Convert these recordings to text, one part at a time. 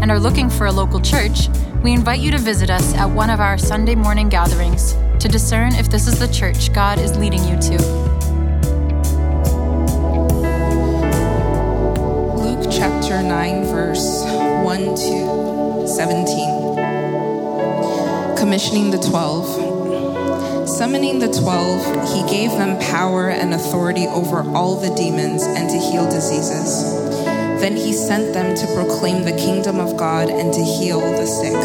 and are looking for a local church, we invite you to visit us at one of our Sunday morning gatherings to discern if this is the church God is leading you to. Luke chapter 9, verse 1 to 17. Commissioning the Twelve. Summoning the twelve, he gave them power and authority over all the demons and to heal diseases. Then he sent them to proclaim the kingdom of God and to heal the sick.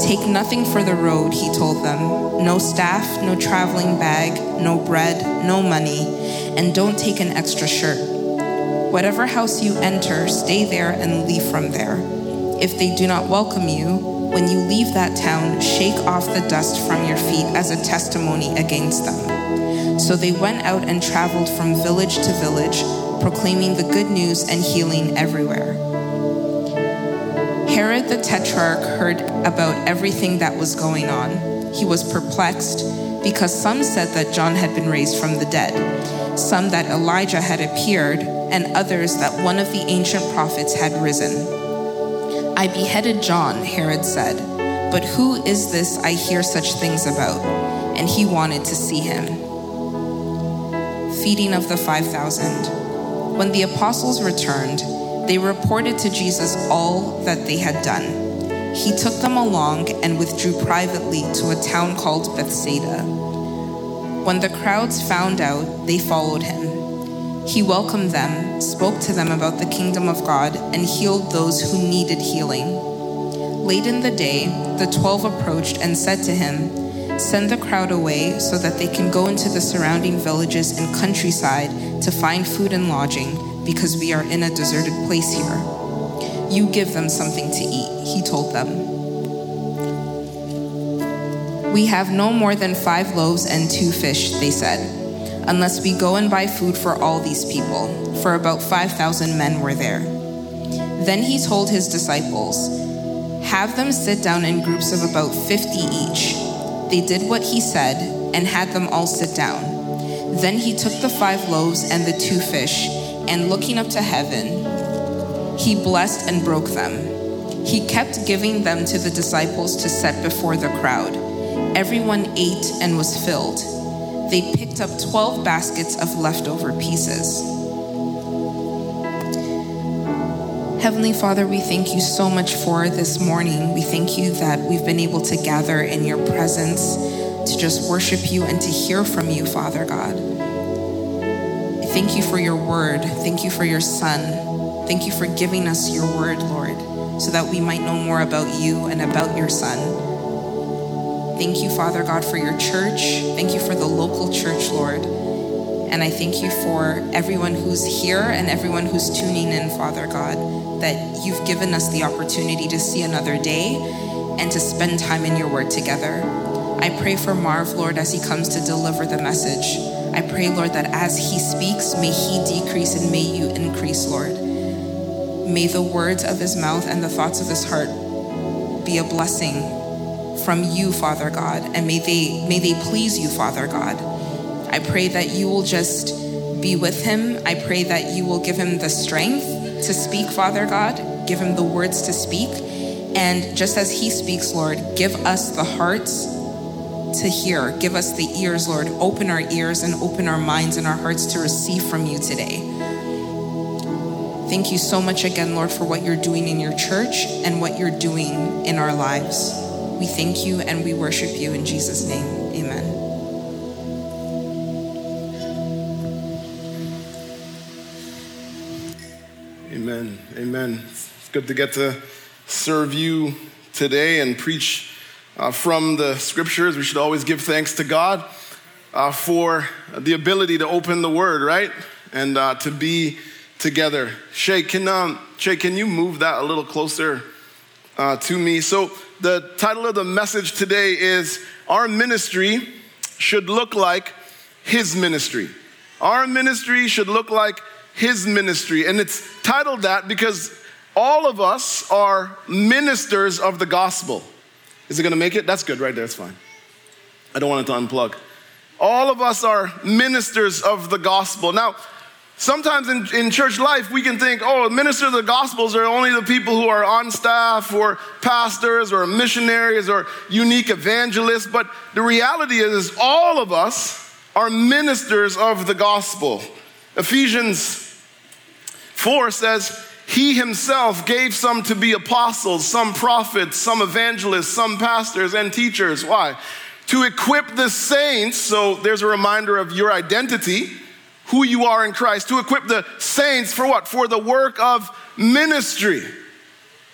Take nothing for the road, he told them no staff, no traveling bag, no bread, no money, and don't take an extra shirt. Whatever house you enter, stay there and leave from there. If they do not welcome you, when you leave that town, shake off the dust from your feet as a testimony against them. So they went out and traveled from village to village, proclaiming the good news and healing everywhere. Herod the Tetrarch heard about everything that was going on. He was perplexed because some said that John had been raised from the dead, some that Elijah had appeared, and others that one of the ancient prophets had risen. I beheaded John, Herod said, but who is this I hear such things about? And he wanted to see him. Feeding of the 5,000. When the apostles returned, they reported to Jesus all that they had done. He took them along and withdrew privately to a town called Bethsaida. When the crowds found out, they followed him. He welcomed them, spoke to them about the kingdom of God, and healed those who needed healing. Late in the day, the twelve approached and said to him, Send the crowd away so that they can go into the surrounding villages and countryside to find food and lodging, because we are in a deserted place here. You give them something to eat, he told them. We have no more than five loaves and two fish, they said unless we go and buy food for all these people, for about 5,000 men were there. Then he told his disciples, Have them sit down in groups of about 50 each. They did what he said and had them all sit down. Then he took the five loaves and the two fish, and looking up to heaven, he blessed and broke them. He kept giving them to the disciples to set before the crowd. Everyone ate and was filled they picked up 12 baskets of leftover pieces. Heavenly Father, we thank you so much for this morning. We thank you that we've been able to gather in your presence to just worship you and to hear from you, Father God. Thank you for your word. Thank you for your son. Thank you for giving us your word, Lord, so that we might know more about you and about your son. Thank you, Father God, for your church. Thank you for the local church, Lord. And I thank you for everyone who's here and everyone who's tuning in, Father God, that you've given us the opportunity to see another day and to spend time in your word together. I pray for Marv, Lord, as he comes to deliver the message. I pray, Lord, that as he speaks, may he decrease and may you increase, Lord. May the words of his mouth and the thoughts of his heart be a blessing from you, Father God, and may they may they please you, Father God. I pray that you will just be with him. I pray that you will give him the strength to speak, Father God. Give him the words to speak. And just as he speaks, Lord, give us the hearts to hear. Give us the ears, Lord. Open our ears and open our minds and our hearts to receive from you today. Thank you so much again, Lord, for what you're doing in your church and what you're doing in our lives. We thank you and we worship you in Jesus' name. Amen. Amen. Amen. It's good to get to serve you today and preach uh, from the scriptures. We should always give thanks to God uh, for the ability to open the word, right? And uh, to be together. Shay, can, um, Shay, can you move that a little closer uh, to me. So, the title of the message today is Our Ministry Should Look Like His Ministry. Our ministry should look like His ministry. And it's titled that because all of us are ministers of the gospel. Is it gonna make it? That's good right there, it's fine. I don't want it to unplug. All of us are ministers of the gospel. Now, sometimes in, in church life, we can think, oh, ministers of the gospels are only the people who are on staff or pastors or missionaries or unique evangelists. But the reality is, all of us are ministers of the gospel. Ephesians 4 says, he himself gave some to be apostles, some prophets, some evangelists, some pastors and teachers. Why? To equip the saints, so there's a reminder of your identity, who you are in Christ, to equip the saints for what? For the work of ministry.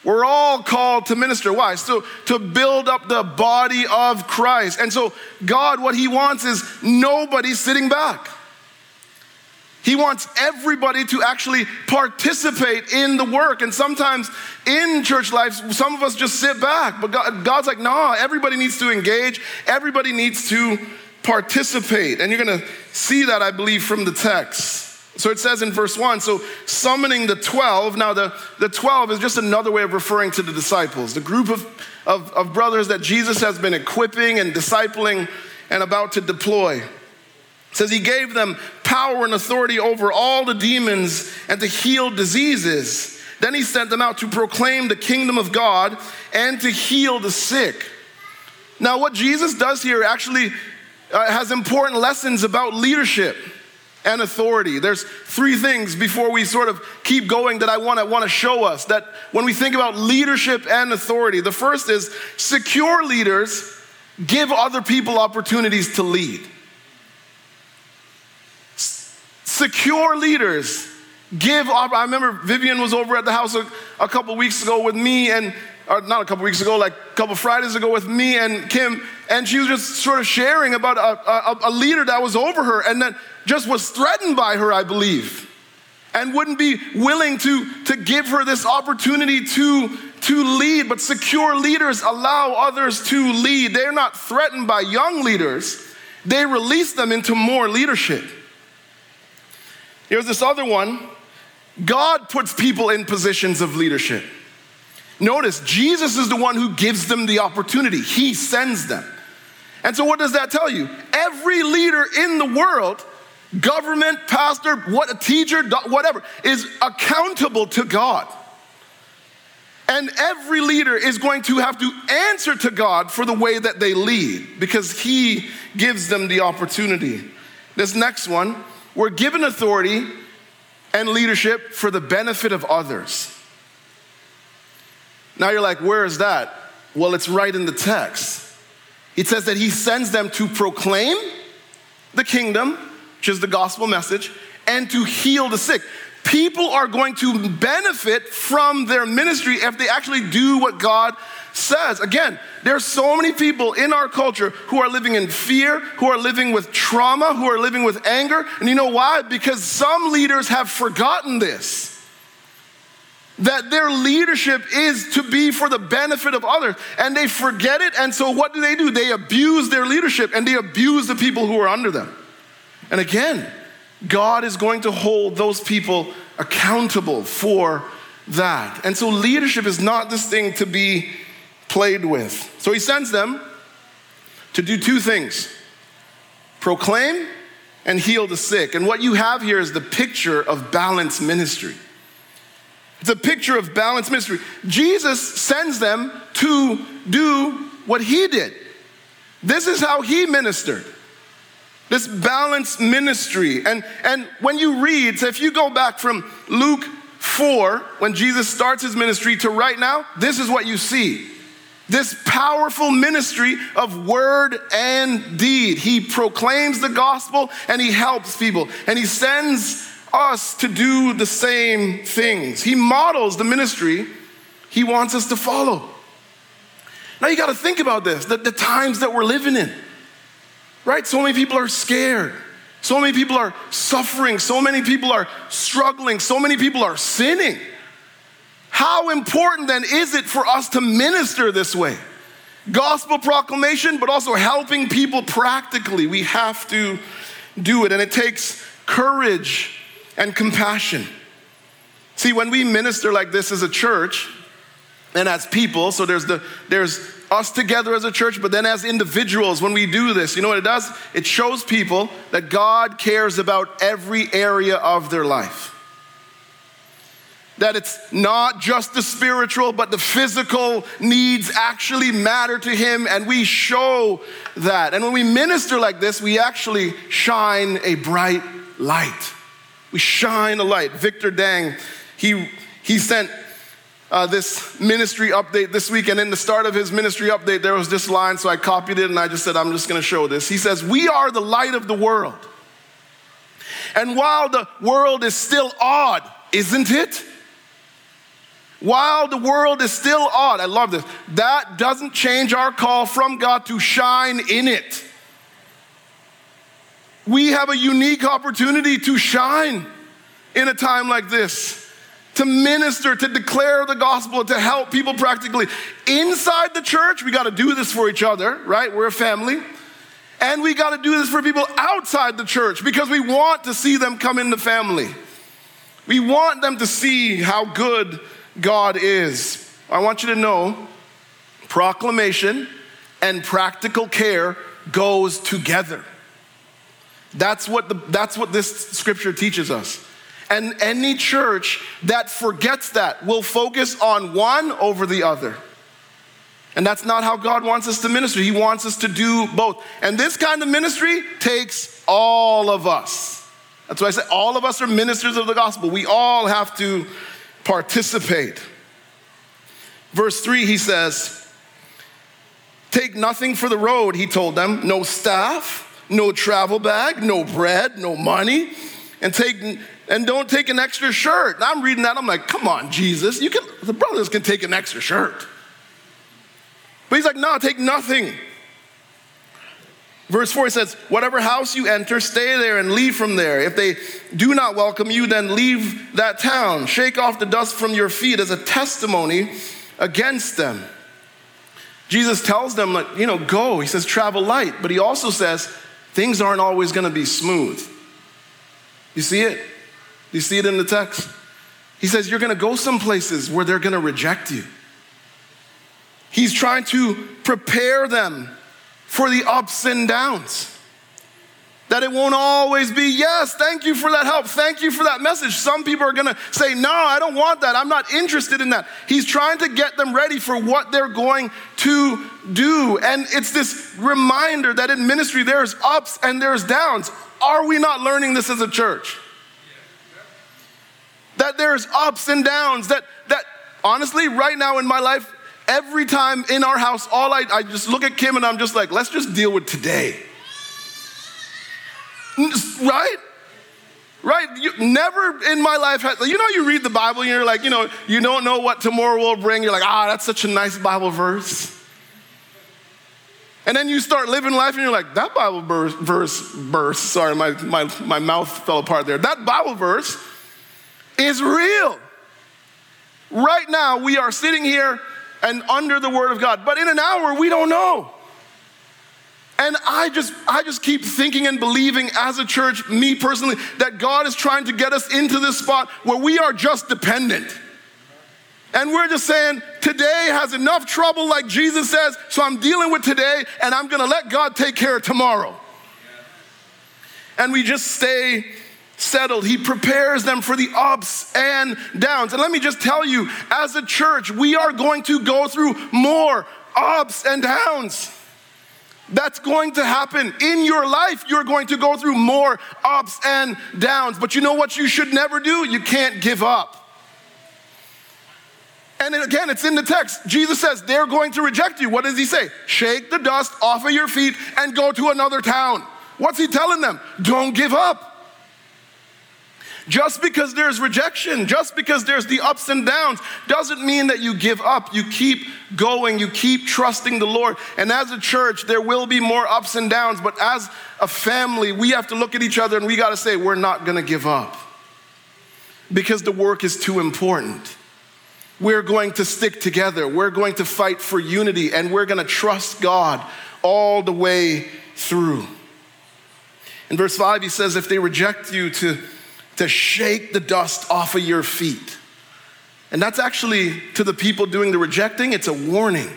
We're all called to minister. Why? So to build up the body of Christ. And so God, what He wants is nobody sitting back. He wants everybody to actually participate in the work. And sometimes in church life, some of us just sit back. But God, God's like, no, everybody needs to engage, everybody needs to participate. And you're going to see that, I believe, from the text. So it says in verse 1 so summoning the 12. Now, the, the 12 is just another way of referring to the disciples, the group of, of, of brothers that Jesus has been equipping and discipling and about to deploy says he gave them power and authority over all the demons and to heal diseases. Then he sent them out to proclaim the kingdom of God and to heal the sick. Now, what Jesus does here actually uh, has important lessons about leadership and authority. There's three things before we sort of keep going that I want want to show us that when we think about leadership and authority, the first is secure leaders give other people opportunities to lead. Secure leaders give I remember Vivian was over at the house a, a couple weeks ago with me and or not a couple weeks ago, like a couple Fridays ago with me and Kim, and she was just sort of sharing about a, a, a leader that was over her and that just was threatened by her, I believe, and wouldn't be willing to, to give her this opportunity to, to lead. But secure leaders allow others to lead. They're not threatened by young leaders, they release them into more leadership. Here's this other one God puts people in positions of leadership. Notice, Jesus is the one who gives them the opportunity, He sends them. And so, what does that tell you? Every leader in the world, government, pastor, what a teacher, whatever, is accountable to God. And every leader is going to have to answer to God for the way that they lead because He gives them the opportunity. This next one, we're given authority and leadership for the benefit of others. Now you're like, where is that? Well, it's right in the text. It says that he sends them to proclaim the kingdom, which is the gospel message, and to heal the sick. People are going to benefit from their ministry if they actually do what God says. Again, there's so many people in our culture who are living in fear, who are living with trauma, who are living with anger. And you know why? Because some leaders have forgotten this. That their leadership is to be for the benefit of others. And they forget it. And so what do they do? They abuse their leadership and they abuse the people who are under them. And again, God is going to hold those people accountable for that. And so leadership is not this thing to be played with. So he sends them to do two things proclaim and heal the sick. And what you have here is the picture of balanced ministry. It's a picture of balanced ministry. Jesus sends them to do what he did. This is how he ministered. This balanced ministry. And, and when you read, so if you go back from Luke 4, when Jesus starts his ministry, to right now, this is what you see. This powerful ministry of word and deed. He proclaims the gospel and he helps people. And he sends us to do the same things. He models the ministry he wants us to follow. Now you got to think about this the, the times that we're living in, right? So many people are scared. So many people are suffering. So many people are struggling. So many people are sinning. how important then is it for us to minister this way? Gospel proclamation, but also helping people practically. We have to do it, and it takes courage and compassion. See, when we minister like this as a church and as people, so there's the there's us together as a church, but then as individuals, when we do this, you know what it does? It shows people that God cares about every area of their life. That it's not just the spiritual, but the physical needs actually matter to Him, and we show that. And when we minister like this, we actually shine a bright light. We shine a light. Victor Dang, he, he sent uh, this ministry update this week, and in the start of his ministry update, there was this line, so I copied it and I just said, I'm just gonna show this. He says, We are the light of the world. And while the world is still odd, isn't it? While the world is still odd, I love this, that doesn't change our call from God to shine in it. We have a unique opportunity to shine in a time like this to minister, to declare the gospel, to help people practically. Inside the church, we got to do this for each other, right? We're a family. And we got to do this for people outside the church because we want to see them come in the family. We want them to see how good God is. I want you to know proclamation and practical care goes together. That's what, the, that's what this scripture teaches us. And any church that forgets that will focus on one over the other. And that's not how God wants us to minister. He wants us to do both. And this kind of ministry takes all of us. That's why I say all of us are ministers of the gospel. We all have to participate. Verse 3, he says, Take nothing for the road, he told them. No staff, no travel bag, no bread, no money, and take and don't take an extra shirt. I'm reading that, I'm like, come on, Jesus, you can the brothers can take an extra shirt. But he's like, no, take nothing. Verse 4 says, Whatever house you enter, stay there and leave from there. If they do not welcome you, then leave that town. Shake off the dust from your feet as a testimony against them. Jesus tells them, like, you know, go. He says, travel light. But he also says, things aren't always going to be smooth. You see it? You see it in the text? He says, You're gonna go some places where they're gonna reject you. He's trying to prepare them for the ups and downs. That it won't always be, yes, thank you for that help. Thank you for that message. Some people are gonna say, no, I don't want that. I'm not interested in that. He's trying to get them ready for what they're going to do. And it's this reminder that in ministry there's ups and there's downs. Are we not learning this as a church? That there's ups and downs, that, that honestly, right now in my life, every time in our house, all I, I just look at Kim and I'm just like, let's just deal with today. Right? Right? You, never in my life, you know, you read the Bible and you're like, you know, you don't know what tomorrow will bring. You're like, ah, that's such a nice Bible verse. And then you start living life and you're like, that Bible verse, verse, verse sorry, my, my, my mouth fell apart there. That Bible verse is real. Right now, we are sitting here and under the word of God, but in an hour, we don't know. And I just, I just keep thinking and believing as a church, me personally, that God is trying to get us into this spot where we are just dependent. And we're just saying, today has enough trouble, like Jesus says, so I'm dealing with today and I'm gonna let God take care of tomorrow. And we just stay settled. He prepares them for the ups and downs. And let me just tell you, as a church, we are going to go through more ups and downs. That's going to happen in your life. You're going to go through more ups and downs. But you know what you should never do? You can't give up. And again, it's in the text. Jesus says they're going to reject you. What does he say? Shake the dust off of your feet and go to another town. What's he telling them? Don't give up. Just because there's rejection, just because there's the ups and downs, doesn't mean that you give up. You keep going, you keep trusting the Lord. And as a church, there will be more ups and downs, but as a family, we have to look at each other and we got to say, we're not going to give up because the work is too important. we're going to stick together. We're going to fight for unity and we're going to trust God all the way through. In verse 5, he says, If they reject you, to, to shake the dust off of your feet. And that's actually to the people doing the rejecting, it's a warning.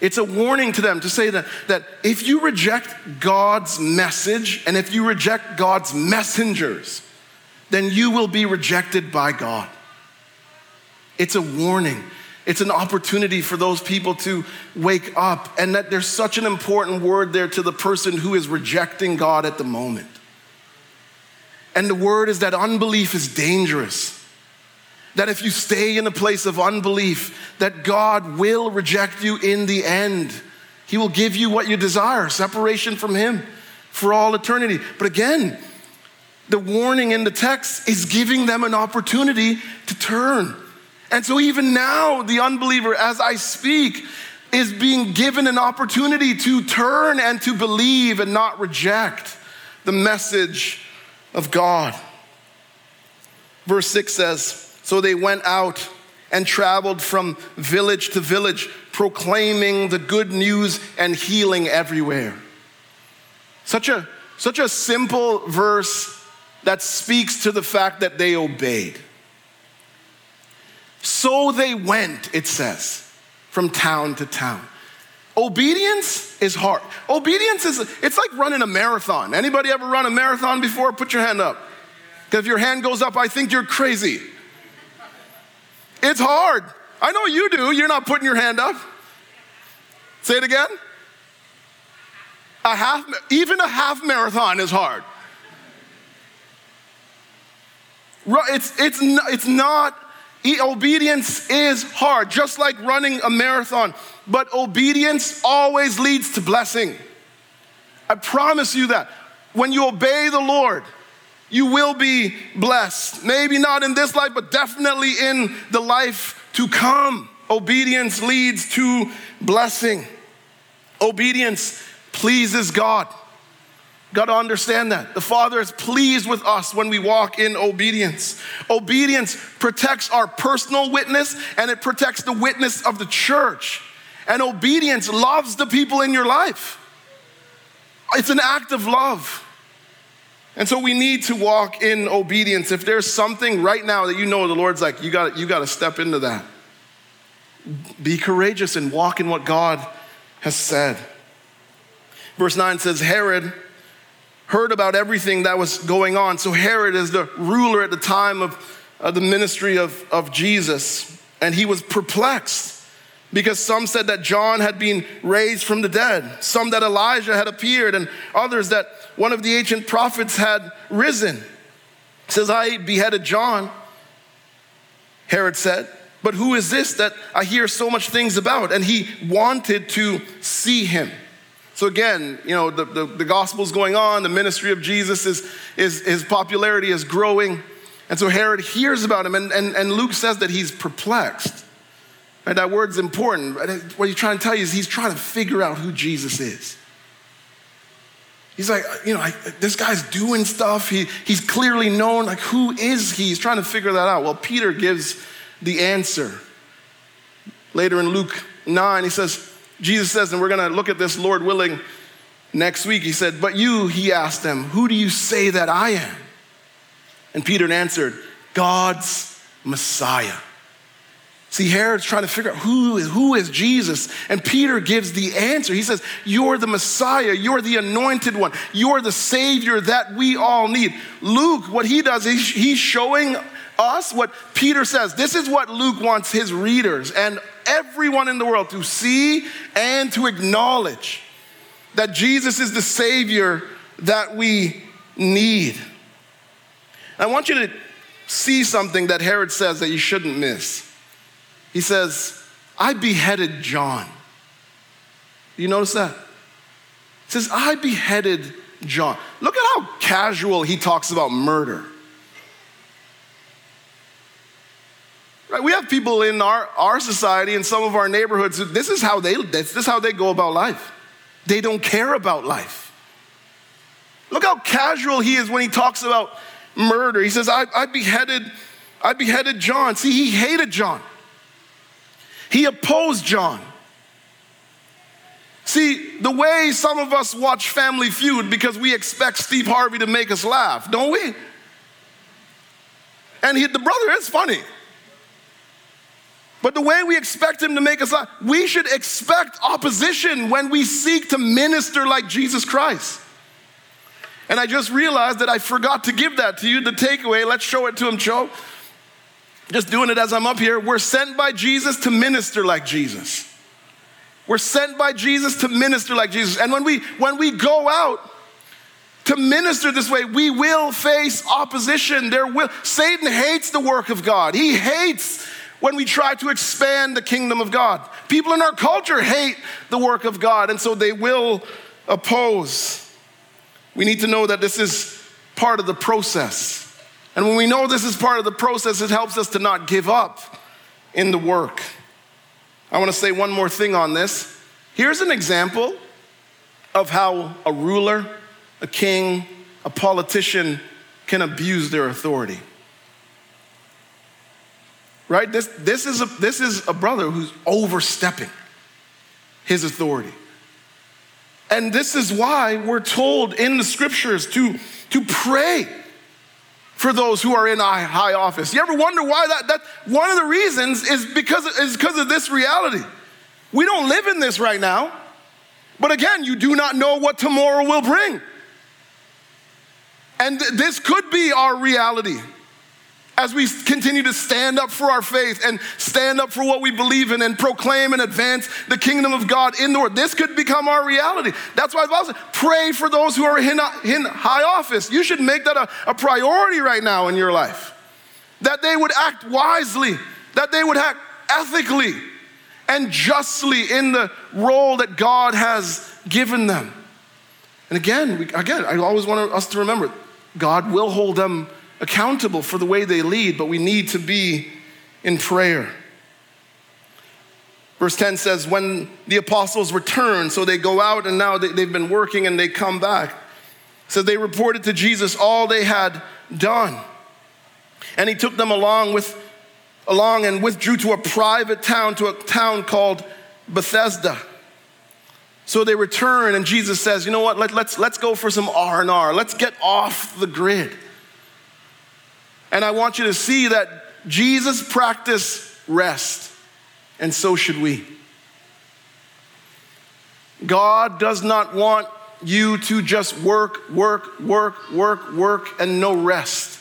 It's a warning to them to say that, that if you reject God's message and if you reject God's messengers, then you will be rejected by God. It's a warning. It's an opportunity for those people to wake up, and that there's such an important word there to the person who is rejecting God at the moment. And the word is that unbelief is dangerous. That if you stay in a place of unbelief, that God will reject you in the end. He will give you what you desire, separation from Him for all eternity. But again, the warning in the text is giving them an opportunity to turn and so, even now, the unbeliever, as I speak, is being given an opportunity to turn and to believe and not reject the message of God. Verse 6 says So they went out and traveled from village to village, proclaiming the good news and healing everywhere. Such a, such a simple verse that speaks to the fact that they obeyed. So they went, it says, from town to town. Obedience is hard. Obedience is, it's like running a marathon. Anybody ever run a marathon before? Put your hand up. Because if your hand goes up, I think you're crazy. It's hard. I know you do. You're not putting your hand up. Say it again. A half, even a half marathon is hard. It's, it's, it's not Obedience is hard, just like running a marathon, but obedience always leads to blessing. I promise you that. When you obey the Lord, you will be blessed. Maybe not in this life, but definitely in the life to come. Obedience leads to blessing. Obedience pleases God. Got to understand that. The Father is pleased with us when we walk in obedience. Obedience protects our personal witness and it protects the witness of the church. And obedience loves the people in your life. It's an act of love. And so we need to walk in obedience. If there's something right now that you know the Lord's like, you got you got to step into that. Be courageous and walk in what God has said. Verse 9 says, Herod heard about everything that was going on. So Herod is the ruler at the time of uh, the ministry of, of Jesus, and he was perplexed because some said that John had been raised from the dead, some that Elijah had appeared, and others that one of the ancient prophets had risen. Says, I beheaded John, Herod said. But who is this that I hear so much things about? And he wanted to see him. So again, you know, the, the, the gospel's going on, the ministry of Jesus is, is his popularity is growing. And so Herod hears about him, and, and, and Luke says that he's perplexed. Right, that word's important. What he's trying to tell you is he's trying to figure out who Jesus is. He's like, you know, I, this guy's doing stuff. He, he's clearly known. Like, who is he? He's trying to figure that out. Well, Peter gives the answer. Later in Luke 9, he says, Jesus says, and we're going to look at this, Lord willing, next week. He said, But you, he asked them, Who do you say that I am? And Peter answered, God's Messiah. See, Herod's trying to figure out who is, who is Jesus. And Peter gives the answer. He says, You're the Messiah. You're the anointed one. You're the Savior that we all need. Luke, what he does, is he's showing us what Peter says. This is what Luke wants his readers and everyone in the world to see and to acknowledge that Jesus is the Savior that we need. I want you to see something that Herod says that you shouldn't miss. He says, I beheaded John. You notice that? He says, I beheaded John. Look at how casual he talks about murder. Right? We have people in our, our society and some of our neighborhoods, this is how they this is how they go about life. They don't care about life. Look how casual he is when he talks about murder. He says, I, I beheaded I beheaded John. See, he hated John, he opposed John. See, the way some of us watch Family Feud because we expect Steve Harvey to make us laugh, don't we? And he, the brother is funny. But the way we expect him to make us we should expect opposition when we seek to minister like Jesus Christ. And I just realized that I forgot to give that to you, the takeaway. Let's show it to him, Joe. Just doing it as I'm up here. We're sent by Jesus to minister like Jesus. We're sent by Jesus to minister like Jesus. And when we when we go out to minister this way, we will face opposition. There will Satan hates the work of God. He hates when we try to expand the kingdom of God. People in our culture hate the work of God, and so they will oppose. We need to know that this is part of the process. And when we know this is part of the process, it helps us to not give up in the work. I want to say one more thing on this. Here's an example of how a ruler, a king, a politician can abuse their authority. Right? This, this, is, a, this is a brother who's overstepping his authority. And this is why we're told in the scriptures to, to pray for those who are in high office. You ever wonder why that? That one of the reasons is because is because of this reality. We don't live in this right now. But again, you do not know what tomorrow will bring. And th- this could be our reality as we continue to stand up for our faith and stand up for what we believe in and proclaim and advance the kingdom of God in the world. This could become our reality. That's why Bible says, pray for those who are in, in high office. You should make that a, a priority right now in your life. That they would act wisely, that they would act ethically and justly in the role that God has given them. And again, we, again, I always want us to remember God will hold them accountable for the way they lead, but we need to be in prayer. Verse 10 says, When the apostles returned, so they go out and now they, have been working and they come back. So they reported to Jesus all they had done. And he took them along with along and withdrew to a private town, to a town called Bethsaida. So they return, and Jesus says, "You know what? Let, let's let's go for some R and R. Let's get off the grid." And I want you to see that Jesus practiced rest, and so should we. God does not want you to just work, work, work, work, work, and no rest.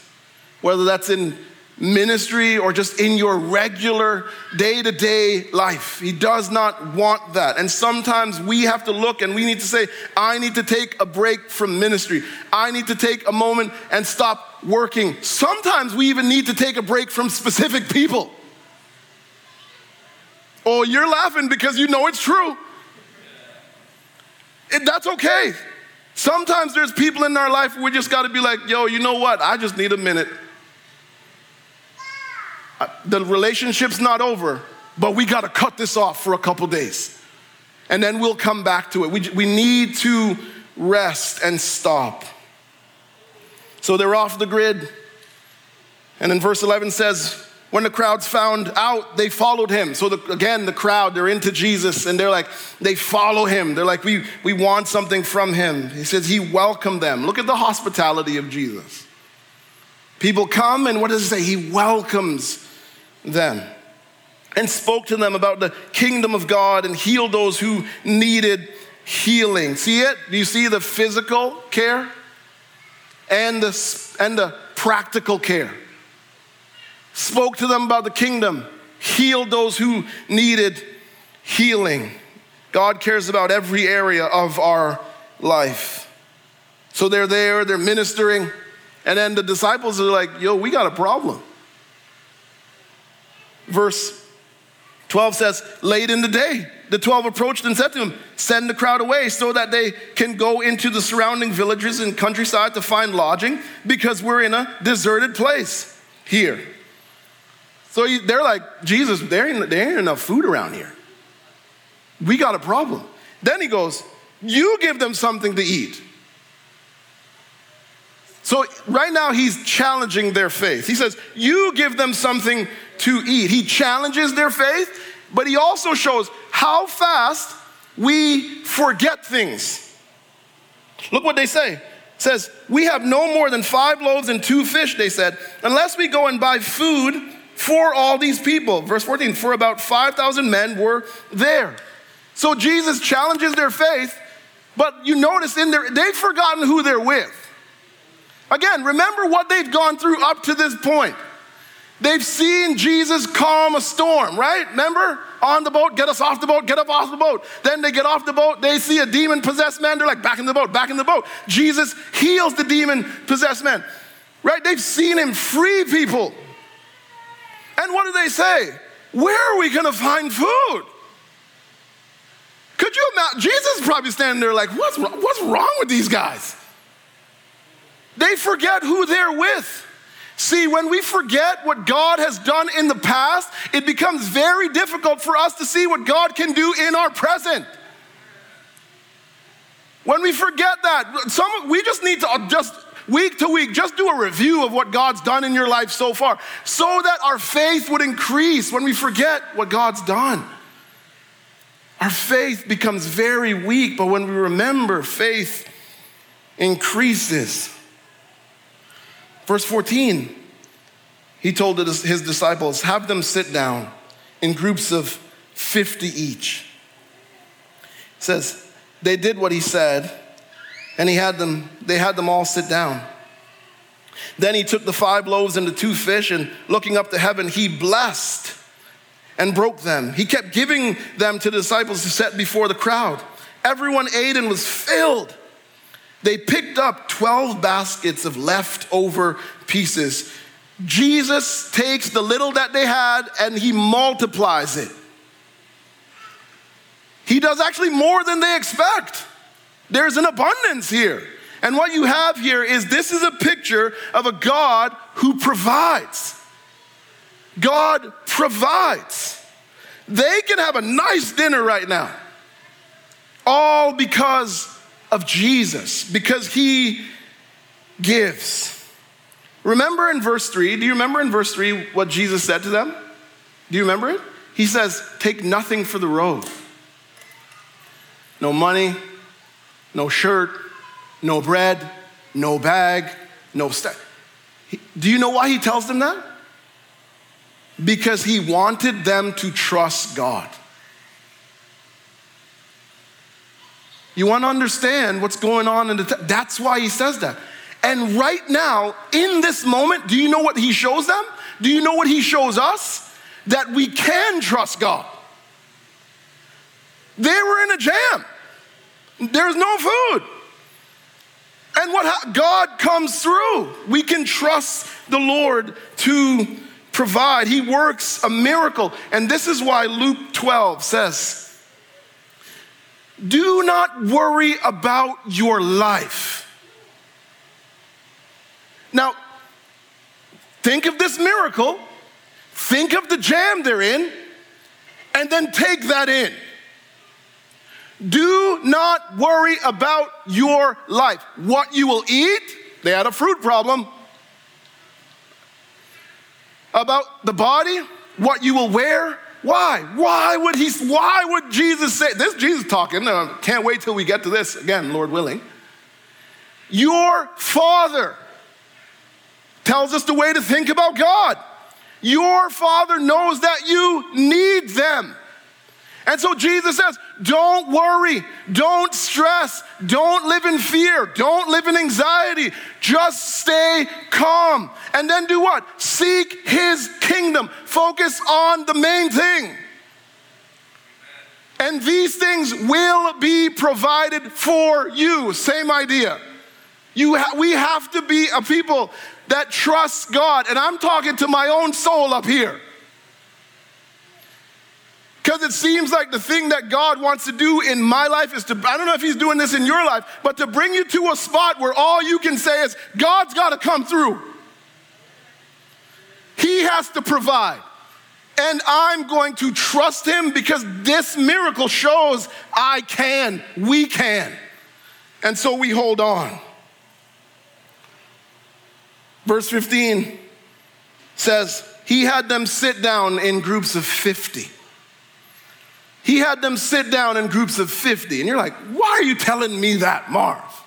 Whether that's in ministry or just in your regular day to day life. He does not want that. And sometimes we have to look and we need to say, I need to take a break from ministry. I need to take a moment and stop working. Sometimes we even need to take a break from specific people. Oh, you're laughing because you know it's true. It, that's okay. Sometimes there's people in our life we just got to be like, yo, you know what? I just need a minute the relationship's not over, but we got to cut this off for a couple days. And then we'll come back to it. We, we need to rest and stop. So they're off the grid. And then verse 11 says, when the crowds found out, they followed him. So the, again, the crowd, they're into Jesus and they're like, they follow him. They're like, we, we want something from him. He says he welcomed them. Look at the hospitality of Jesus. People come and what does it say? He welcomes them and spoke to them about the kingdom of God and healed those who needed healing. See it? Do you see the physical care and the, and the practical care? Spoke to them about the kingdom, healed those who needed healing. God cares about every area of our life. So they're there, they're ministering, and then the disciples are like, yo, we got a problem verse 12 says, Late in the day, the 12 approached and said to him, Send the crowd away so that they can go into the surrounding villages and countryside to find lodging because we're in a deserted place here. So they're like, Jesus, there ain't, there ain't enough food around here. We got a problem. Then he goes, You give them something to eat. So right now he's challenging their faith. He says, You give them something to eat. He challenges their faith, but he also shows how fast we forget things. Look what they say. It says, We have no more than five loaves and two fish, they said, unless we go and buy food for all these people. Verse 14, for about 5,000 men were there. So Jesus challenges their faith, but you notice in there, they've forgotten who they're with. Again, remember what they've gone through up to this point. They've seen Jesus calm a storm, right? Remember? On the boat, get us off the boat, get up off the boat. Then they get off the boat, they see a demon possessed man, they're like, back in the boat, back in the boat. Jesus heals the demon possessed man, right? They've seen him free people. And what do they say? Where are we gonna find food? Could you imagine? Jesus probably standing there like, what's, what's wrong with these guys? They forget who they're with. See, when we forget what God has done in the past, it becomes very difficult for us to see what God can do in our present. When we forget that, some, we just need to uh, just week to week, just do a review of what God's done in your life so far so that our faith would increase when we forget what God's done. Our faith becomes very weak, but when we remember, faith increases. Verse 14, he told his disciples, Have them sit down in groups of 50 each. It says, They did what he said, and he had them, they had them all sit down. Then he took the five loaves and the two fish, and looking up to heaven, he blessed and broke them. He kept giving them to the disciples to set before the crowd. Everyone ate and was filled. They picked up 12 baskets of leftover pieces. Jesus takes the little that they had and he multiplies it. He does actually more than they expect. There's an abundance here. And what you have here is this is a picture of a God who provides. God provides. They can have a nice dinner right now, all because of Jesus because he gives. Remember in verse 3, do you remember in verse 3 what Jesus said to them? Do you remember it? He says, Take nothing for the road. No money, no shirt, no bread, no bag, no stuff. Do you know why he tells them that? Because he wanted them to trust God. You want to understand what's going on in the te- that's why he says that. And right now, in this moment, do you know what he shows them? Do you know what he shows us? That we can trust God. They were in a jam. There's no food. And what ha- God comes through. We can trust the Lord to provide. He works a miracle. And this is why Luke 12 says, do not worry about your life. Now, think of this miracle, think of the jam they're in, and then take that in. Do not worry about your life. What you will eat, they had a fruit problem. About the body, what you will wear, why? Why would he, why would Jesus say, this Jesus talking, uh, can't wait till we get to this again, Lord willing. Your father tells us the way to think about God. Your father knows that you. And so Jesus says, don't worry, don't stress, don't live in fear, don't live in anxiety. Just stay calm. And then do what? Seek his kingdom. Focus on the main thing. And these things will be provided for you. Same idea. You ha- we have to be a people that trust God. And I'm talking to my own soul up here. Because it seems like the thing that God wants to do in my life is to, I don't know if He's doing this in your life, but to bring you to a spot where all you can say is, God's got to come through. He has to provide. And I'm going to trust Him because this miracle shows I can, we can. And so we hold on. Verse 15 says, He had them sit down in groups of 50. He had them sit down in groups of 50. And you're like, why are you telling me that, Marv?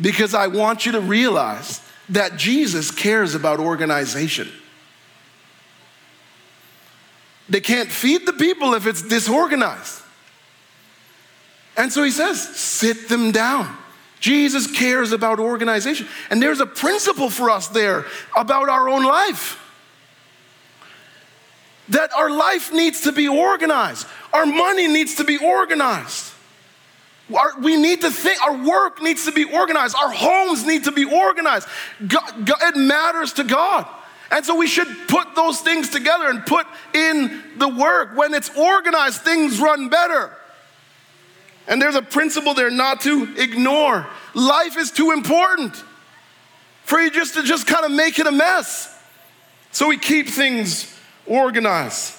Because I want you to realize that Jesus cares about organization. They can't feed the people if it's disorganized. And so he says, sit them down. Jesus cares about organization. And there's a principle for us there about our own life that our life needs to be organized, our money needs to be organized. Our, we need to think, our work needs to be organized, our homes need to be organized. God, God, it matters to God. And so we should put those things together and put in the work. When it's organized, things run better. And there's a principle there not to ignore. Life is too important for you just to just kind of make it a mess. So we keep things organized.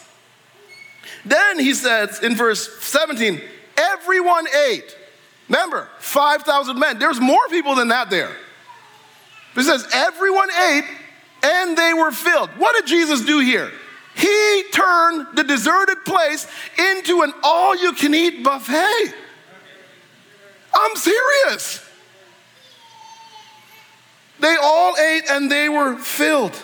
Then he says in verse 17, everyone ate. Remember, 5,000 men. There's more people than that there. It says, everyone ate and they were filled. What did Jesus do here? He turned the deserted place into an all you can eat buffet. I'm serious. They all ate and they were filled.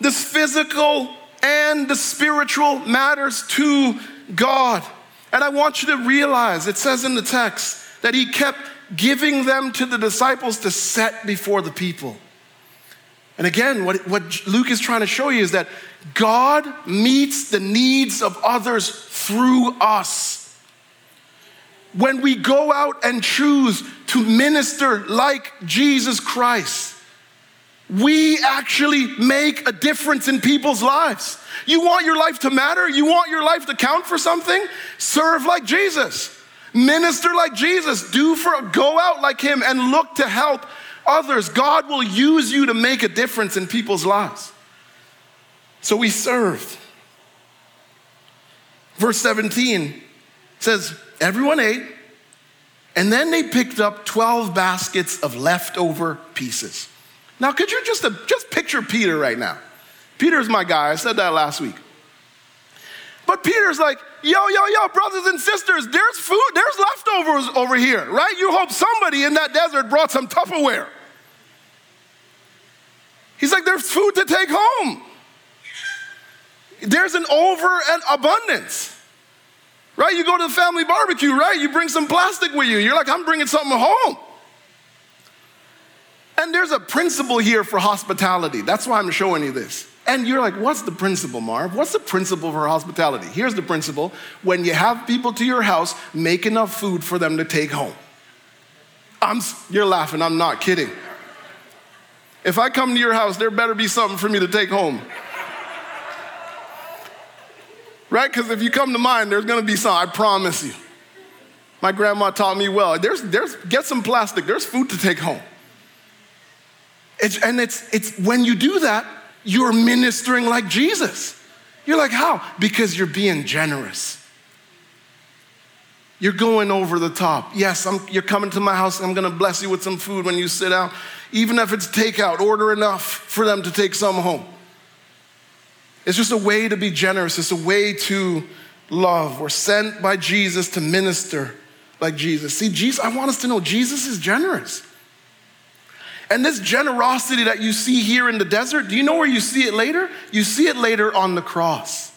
This physical and the spiritual matters to God. And I want you to realize it says in the text that he kept giving them to the disciples to set before the people. And again, what, what Luke is trying to show you is that God meets the needs of others through us. When we go out and choose to minister like Jesus Christ, we actually make a difference in people's lives. You want your life to matter? You want your life to count for something? Serve like Jesus. Minister like Jesus. Do for go out like him and look to help others. God will use you to make a difference in people's lives. So we served. Verse 17 says, Everyone ate, and then they picked up 12 baskets of leftover pieces. Now, could you just, just picture Peter right now? Peter's my guy. I said that last week. But Peter's like, yo, yo, yo, brothers and sisters, there's food, there's leftovers over here, right? You hope somebody in that desert brought some Tupperware. He's like, there's food to take home. There's an over and abundance. Right? You go to the family barbecue, right? You bring some plastic with you. You're like, I'm bringing something home. And there's a principle here for hospitality. That's why I'm showing you this. And you're like, what's the principle, Marv? What's the principle for hospitality? Here's the principle when you have people to your house, make enough food for them to take home. I'm, you're laughing, I'm not kidding. If I come to your house, there better be something for me to take home. right? Because if you come to mine, there's gonna be some, I promise you. My grandma taught me well. There's, there's, get some plastic, there's food to take home. It's, and it's, it's when you do that, you're ministering like Jesus. You're like, how? Because you're being generous. You're going over the top. Yes, I'm, you're coming to my house. I'm going to bless you with some food when you sit down. Even if it's takeout, order enough for them to take some home. It's just a way to be generous, it's a way to love. We're sent by Jesus to minister like Jesus. See, Jesus, I want us to know Jesus is generous. And this generosity that you see here in the desert, do you know where you see it later? You see it later on the cross.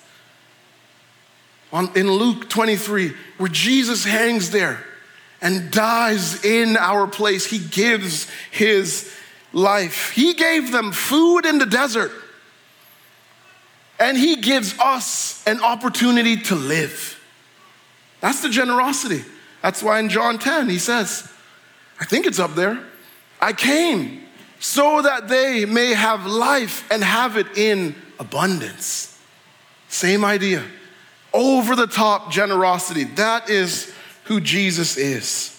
On, in Luke 23, where Jesus hangs there and dies in our place. He gives his life. He gave them food in the desert, and he gives us an opportunity to live. That's the generosity. That's why in John 10, he says, I think it's up there. I came so that they may have life and have it in abundance. Same idea. Over the top generosity. That is who Jesus is.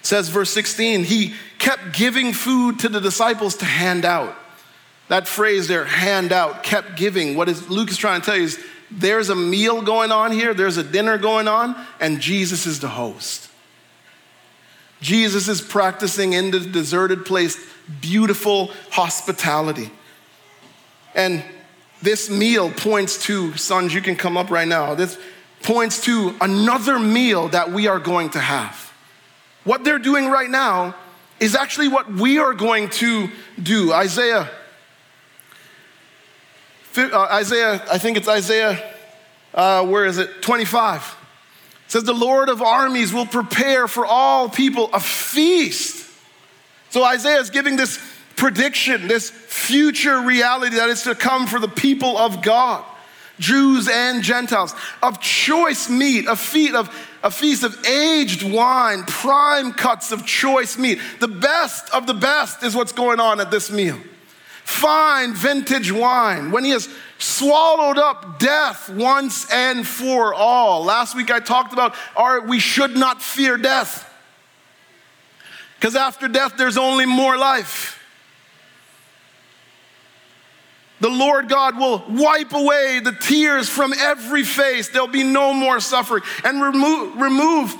It says verse 16, he kept giving food to the disciples to hand out. That phrase there, hand out, kept giving. What is Luke is trying to tell you is there's a meal going on here, there's a dinner going on, and Jesus is the host. Jesus is practicing in the deserted place beautiful hospitality. And this meal points to, sons, you can come up right now. This points to another meal that we are going to have. What they're doing right now is actually what we are going to do. Isaiah, uh, Isaiah, I think it's Isaiah, uh, where is it? 25. Says, The Lord of armies will prepare for all people a feast. So Isaiah is giving this prediction, this future reality that is to come for the people of God, Jews and Gentiles, of choice meat, a feast of a feast of aged wine, prime cuts of choice meat. The best of the best is what's going on at this meal. Fine vintage wine. When he has swallowed up death once and for all. Last week I talked about our, we should not fear death. Because after death, there's only more life. The Lord God will wipe away the tears from every face. There'll be no more suffering and remove, remove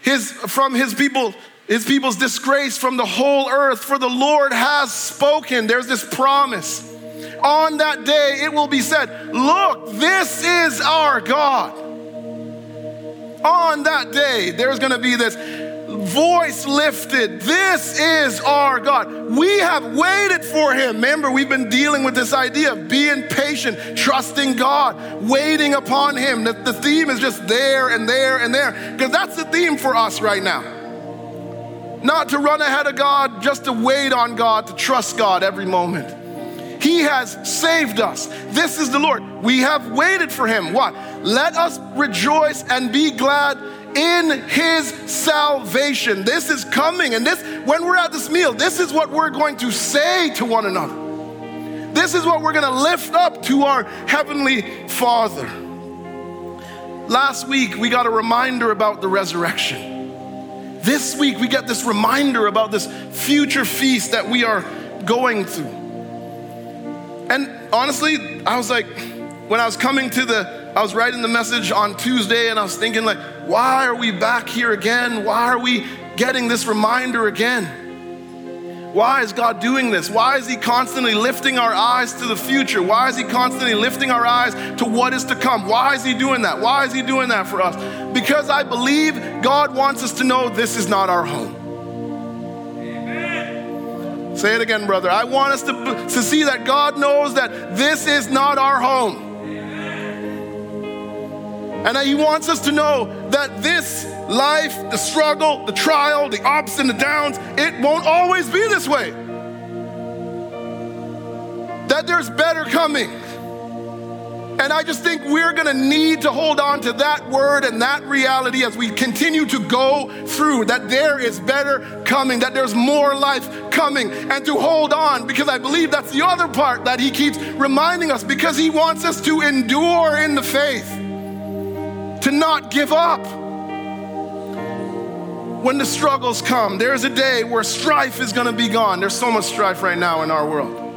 his, from his people his people's disgrace from the whole earth, for the Lord has spoken. There's this promise. On that day, it will be said, Look, this is our God. On that day, there's gonna be this voice lifted. This is our God. We have waited for him. Remember, we've been dealing with this idea of being patient, trusting God, waiting upon him. The, the theme is just there and there and there, because that's the theme for us right now. Not to run ahead of God, just to wait on God, to trust God every moment. He has saved us. This is the Lord. We have waited for him. What? Let us rejoice and be glad in his salvation. This is coming. And this, when we're at this meal, this is what we're going to say to one another. This is what we're going to lift up to our heavenly Father. Last week, we got a reminder about the resurrection. This week, we get this reminder about this future feast that we are going through. And honestly, I was like, when I was coming to the, I was writing the message on Tuesday and I was thinking, like, why are we back here again? Why are we getting this reminder again? Why is God doing this? Why is He constantly lifting our eyes to the future? Why is He constantly lifting our eyes to what is to come? Why is He doing that? Why is He doing that for us? Because I believe God wants us to know this is not our home. Say it again, brother. I want us to, to see that God knows that this is not our home. And that He wants us to know that this life, the struggle, the trial, the ups and the downs, it won't always be this way. That there's better coming. And I just think we're gonna need to hold on to that word and that reality as we continue to go through that there is better coming, that there's more life coming, and to hold on because I believe that's the other part that he keeps reminding us because he wants us to endure in the faith to not give up. When the struggles come, there's a day where strife is gonna be gone. There's so much strife right now in our world.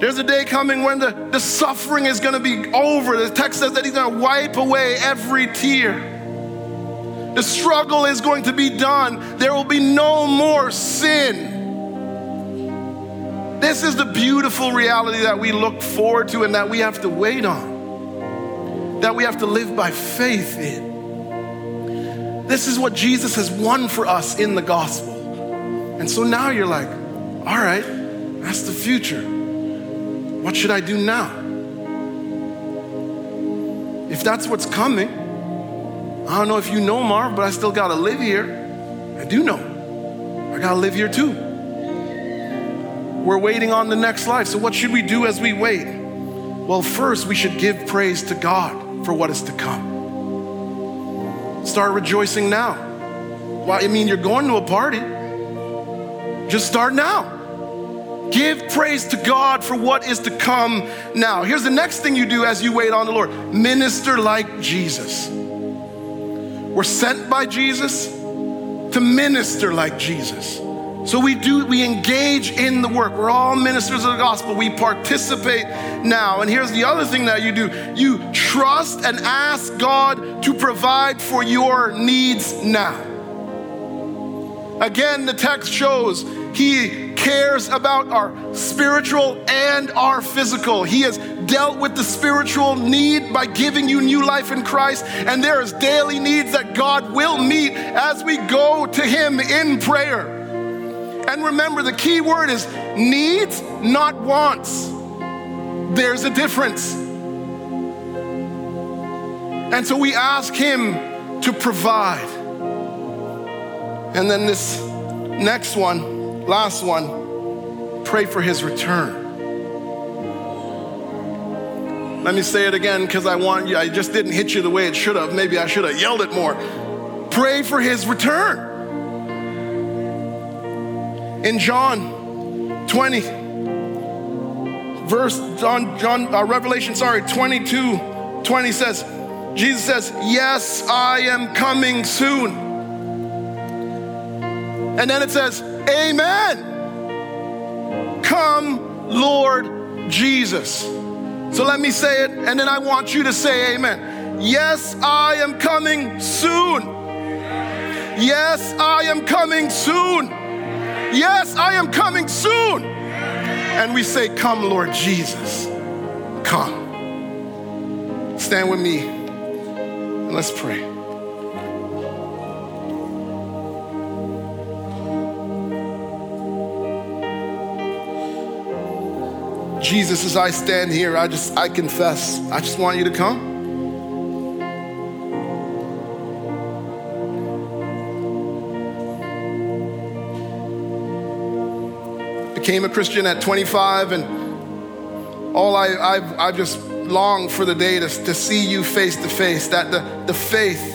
There's a day coming when the, the suffering is gonna be over. The text says that He's gonna wipe away every tear. The struggle is going to be done. There will be no more sin. This is the beautiful reality that we look forward to and that we have to wait on that we have to live by faith in. This is what Jesus has won for us in the gospel. And so now you're like, all right, that's the future. What should I do now? If that's what's coming, I don't know if you know, Marv, but I still got to live here. I do know. I got to live here too. We're waiting on the next life. So, what should we do as we wait? Well, first, we should give praise to God for what is to come. Start rejoicing now. Why? I mean, you're going to a party. Just start now. Give praise to God for what is to come now. Here's the next thing you do as you wait on the Lord minister like Jesus. We're sent by Jesus to minister like Jesus. So we do, we engage in the work. We're all ministers of the gospel. We participate now. And here's the other thing that you do you trust and ask God to provide for your needs now. Again, the text shows he cares about our spiritual and our physical. He has dealt with the spiritual need by giving you new life in Christ, and there is daily needs that God will meet as we go to him in prayer. And remember, the key word is needs, not wants. There's a difference. And so we ask him to provide. And then this next one, last one, pray for his return. Let me say it again because I want you, I just didn't hit you the way it should have. Maybe I should have yelled it more. Pray for his return. In John 20, verse, John, John uh, Revelation, sorry, 22, 20 says, Jesus says, Yes, I am coming soon. And then it says, Amen. Come, Lord Jesus. So let me say it, and then I want you to say amen. Yes, I am coming soon. Yes, I am coming soon. Yes, I am coming soon. And we say, Come, Lord Jesus. Come. Stand with me and let's pray. Jesus, as I stand here, I just, I confess, I just want you to come. Became a Christian at 25, and all I, I've, I've just longed for the day to, to see you face to face, that the, the faith,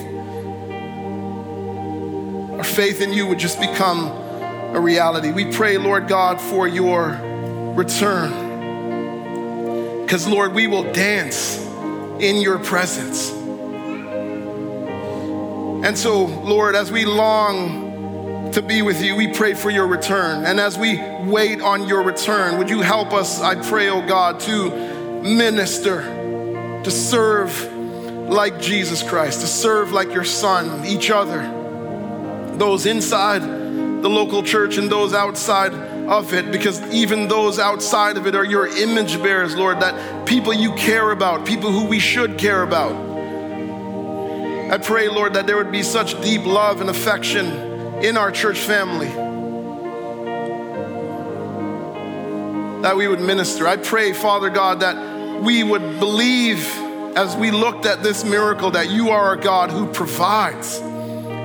our faith in you would just become a reality. We pray, Lord God, for your return. Because, Lord, we will dance in your presence. And so, Lord, as we long to be with you, we pray for your return. And as we wait on your return, would you help us, I pray, oh God, to minister, to serve like Jesus Christ, to serve like your Son, each other, those inside the local church and those outside of it because even those outside of it are your image bearers, Lord, that people you care about, people who we should care about. I pray, Lord, that there would be such deep love and affection in our church family that we would minister. I pray, Father God, that we would believe as we looked at this miracle that you are a God who provides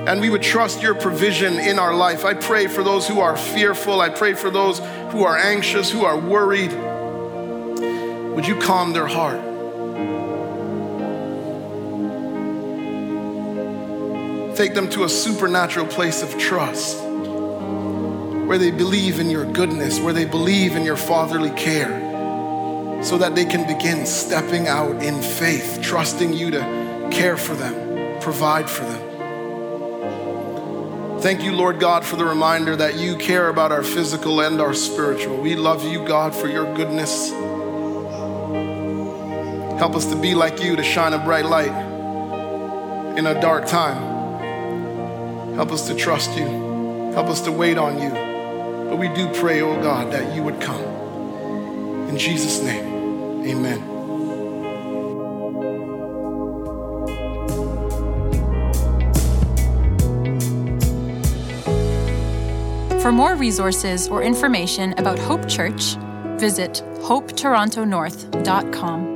and we would trust your provision in our life. I pray for those who are fearful. I pray for those who are anxious, who are worried. Would you calm their heart? Take them to a supernatural place of trust where they believe in your goodness, where they believe in your fatherly care, so that they can begin stepping out in faith, trusting you to care for them, provide for them. Thank you, Lord God, for the reminder that you care about our physical and our spiritual. We love you, God, for your goodness. Help us to be like you, to shine a bright light in a dark time. Help us to trust you. Help us to wait on you. But we do pray, oh God, that you would come. In Jesus' name, amen. For more resources or information about Hope Church, visit hopetorontonorth.com.